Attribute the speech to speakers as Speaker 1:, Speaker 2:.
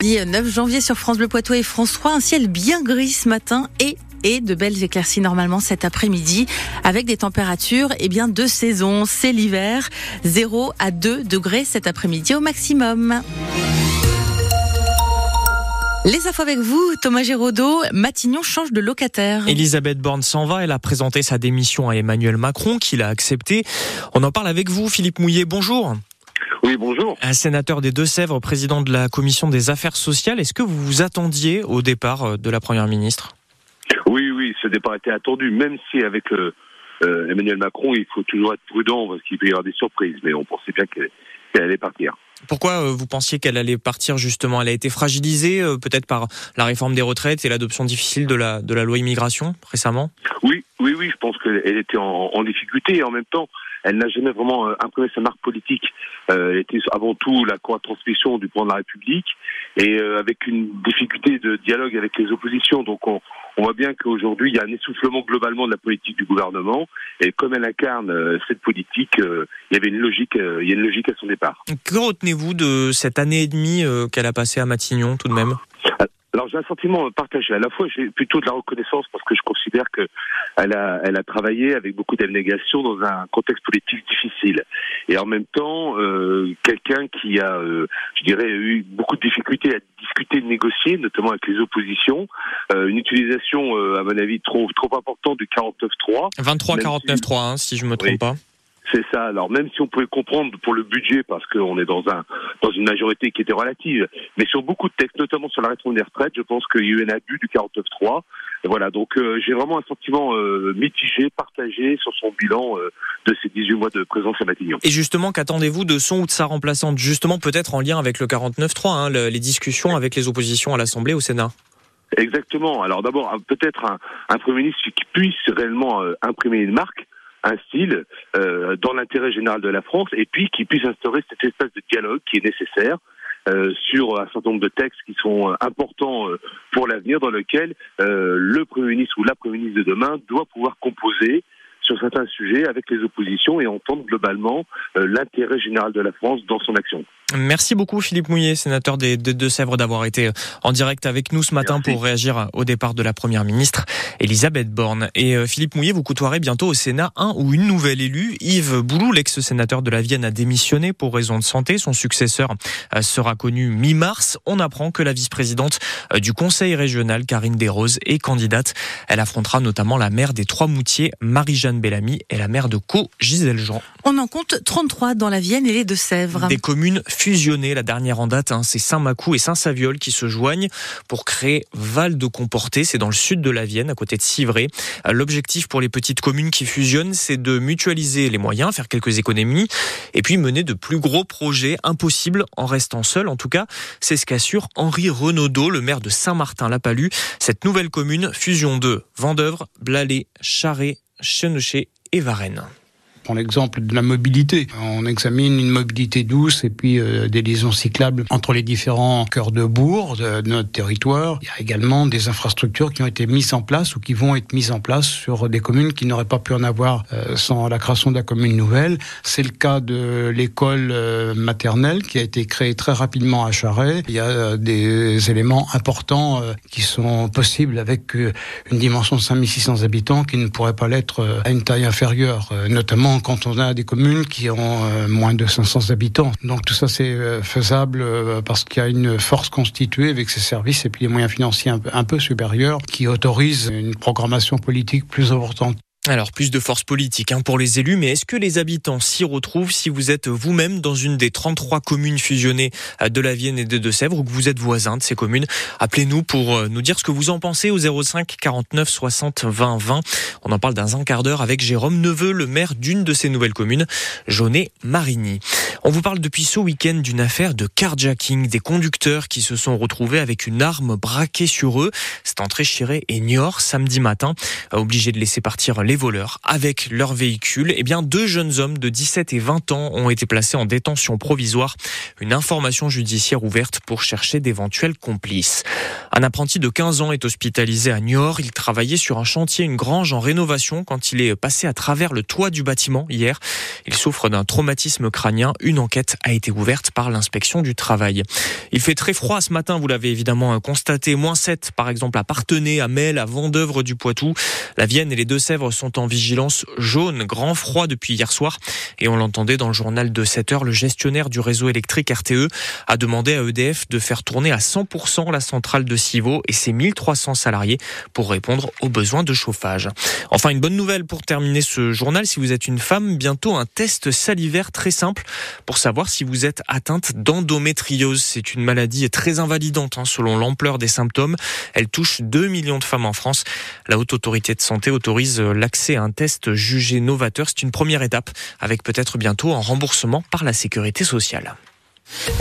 Speaker 1: 9 janvier sur France Bleu Poitou et France 3, un ciel bien gris ce matin et et de belles éclaircies normalement cet après-midi avec des températures eh bien de saison, c'est l'hiver, 0 à 2 degrés cet après-midi au maximum. Les infos avec vous, Thomas Géraudot. Matignon change de locataire.
Speaker 2: Elisabeth Borne s'en va. Elle a présenté sa démission à Emmanuel Macron, qui l'a accepté. On en parle avec vous, Philippe Mouillet. Bonjour.
Speaker 3: Oui, bonjour.
Speaker 2: Un sénateur des Deux-Sèvres, président de la commission des affaires sociales. Est-ce que vous vous attendiez au départ euh, de la première ministre?
Speaker 3: Oui, oui, ce départ était attendu, même si avec euh, euh, Emmanuel Macron, il faut toujours être prudent parce qu'il peut y avoir des surprises, mais on pensait bien qu'elle allait partir.
Speaker 2: Pourquoi vous pensiez qu'elle allait partir justement? Elle a été fragilisée peut-être par la réforme des retraites et l'adoption difficile de la, de la loi immigration récemment?
Speaker 3: Oui, oui, oui, je pense qu'elle était en, en difficulté et en même temps, elle n'a jamais vraiment euh, imprimé sa marque politique. Euh, elle était avant tout la transmission du plan de la République et euh, avec une difficulté de dialogue avec les oppositions. Donc on, on voit bien qu'aujourd'hui, il y a un essoufflement globalement de la politique du gouvernement. Et comme elle incarne cette politique, il y avait une logique, il y a une logique à son départ.
Speaker 2: Que retenez-vous de cette année et demie qu'elle a passée à Matignon, tout de même?
Speaker 3: Alors j'ai un sentiment partagé. À la fois, j'ai plutôt de la reconnaissance parce que je considère qu'elle a, elle a travaillé avec beaucoup d'abnégation dans un contexte politique difficile. Et en même temps, euh, quelqu'un qui a, euh, je dirais, eu beaucoup de difficultés à discuter, de négocier, notamment avec les oppositions. Euh, une utilisation, à mon avis, trop trop importante du 49.3.
Speaker 2: 23-49-3, hein, si je me trompe pas.
Speaker 3: C'est ça. Alors même si on pouvait comprendre pour le budget, parce qu'on est dans un dans une majorité qui était relative, mais sur beaucoup de textes, notamment sur la réforme des retraites, je pense qu'il y a eu un abus du 49.3. Voilà, donc euh, j'ai vraiment un sentiment euh, mitigé, partagé sur son bilan euh, de ces 18 mois de présence à Matignon.
Speaker 2: Et justement, qu'attendez-vous de son ou de sa remplaçante? Justement, peut-être en lien avec le 49.3, hein, les discussions avec les oppositions à l'Assemblée, au Sénat
Speaker 3: Exactement. Alors d'abord, peut-être un, un Premier ministre qui puisse réellement imprimer une marque, un style euh, dans l'intérêt général de la France et puis qui puisse instaurer cet espace de dialogue qui est nécessaire euh, sur un certain nombre de textes qui sont euh, importants pour l'avenir dans lequel le Premier ministre ou la Premier ministre de demain doit pouvoir composer sur certains sujets avec les oppositions et entendre globalement l'intérêt général de la France dans son action.
Speaker 2: Merci beaucoup Philippe Mouillet, sénateur des Deux-Sèvres, d'avoir été en direct avec nous ce matin pour réagir au départ de la Première ministre Elisabeth Borne. Et euh, Philippe Mouillet, vous côtoierez bientôt au Sénat un ou une nouvelle élue. Yves Boulou, l'ex-sénateur de la Vienne, a démissionné pour raison de santé. Son successeur euh, sera connu mi-mars. On apprend que la vice-présidente euh, du Conseil régional, Karine Desroses, est candidate. Elle affrontera notamment la maire des Trois-Moutiers, Marie-Jeanne Bellamy, et la maire de Caux, Gisèle Jean.
Speaker 1: On en compte 33 dans la Vienne et les Deux-Sèvres.
Speaker 2: Des communes fusionner. La dernière en date, hein, c'est Saint-Macou et Saint-Saviol qui se joignent pour créer Val de Comporté. C'est dans le sud de la Vienne, à côté de Civray. L'objectif pour les petites communes qui fusionnent, c'est de mutualiser les moyens, faire quelques économies et puis mener de plus gros projets impossibles en restant seul. En tout cas, c'est ce qu'assure Henri Renaudot, le maire de Saint-Martin-la-Palue. Cette nouvelle commune, fusion de Vendeuvre, Blalais, Charret, Chenochet et Varennes
Speaker 4: l'exemple de la mobilité. On examine une mobilité douce et puis euh, des liaisons cyclables entre les différents cœurs de bourg de, notre territoire. Il y a également des infrastructures qui ont été mises en place ou qui vont être mises en place sur des communes qui n'auraient pas pu en avoir euh, sans la création de la commune nouvelle. C'est le cas de l'école euh, maternelle qui a été créée très rapidement à Charret. Il y a des éléments importants qui sont possibles avec une dimension de 5600 habitants qui ne pourrait pas l'être à une taille inférieure, notamment quand on a des communes qui ont euh, moins de 500 habitants. Donc tout ça c'est euh, faisable euh, parce qu'il y a une force constituée avec ses services et puis des moyens financiers un peu supérieurs qui autorisent une programmation politique plus importante.
Speaker 2: Alors plus de force politique hein, pour les élus, mais est-ce que les habitants s'y retrouvent si vous êtes vous-même dans une des 33 communes fusionnées euh, de la Vienne et de Deux-Sèvres ou que vous êtes voisin de ces communes? Appelez-nous pour euh, nous dire ce que vous en pensez au 05 49 60 20 20. On en parle dans un quart d'heure avec Jérôme Neveu, le maire d'une de ces nouvelles communes, Jaunet Marigny. On vous parle depuis ce week-end d'une affaire de carjacking, des conducteurs qui se sont retrouvés avec une arme braquée sur eux. C'est entré Chiré et Niort samedi matin, obligés de laisser partir les voleurs avec leur véhicule. Eh bien, deux jeunes hommes de 17 et 20 ans ont été placés en détention provisoire. Une information judiciaire ouverte pour chercher d'éventuels complices. Un apprenti de 15 ans est hospitalisé à Niort. Il travaillait sur un chantier, une grange en rénovation quand il est passé à travers le toit du bâtiment hier. Il souffre d'un traumatisme crânien. Une enquête a été ouverte par l'inspection du travail. Il fait très froid ce matin, vous l'avez évidemment constaté. Moins 7 par exemple à Partenay, à Mel, à Vendœuvre du Poitou. La Vienne et les Deux-Sèvres sont en vigilance jaune. Grand froid depuis hier soir. Et on l'entendait dans le journal de 7 heures, le gestionnaire du réseau électrique RTE a demandé à EDF de faire tourner à 100% la centrale de Civaux et ses 1300 salariés pour répondre aux besoins de chauffage. Enfin, une bonne nouvelle pour terminer ce journal. Si vous êtes une femme, bientôt un test salivaire très simple pour savoir si vous êtes atteinte d'endométriose. C'est une maladie très invalidante hein, selon l'ampleur des symptômes. Elle touche 2 millions de femmes en France. La haute autorité de santé autorise l'accès à un test jugé novateur. C'est une première étape avec peut-être bientôt un remboursement par la sécurité sociale.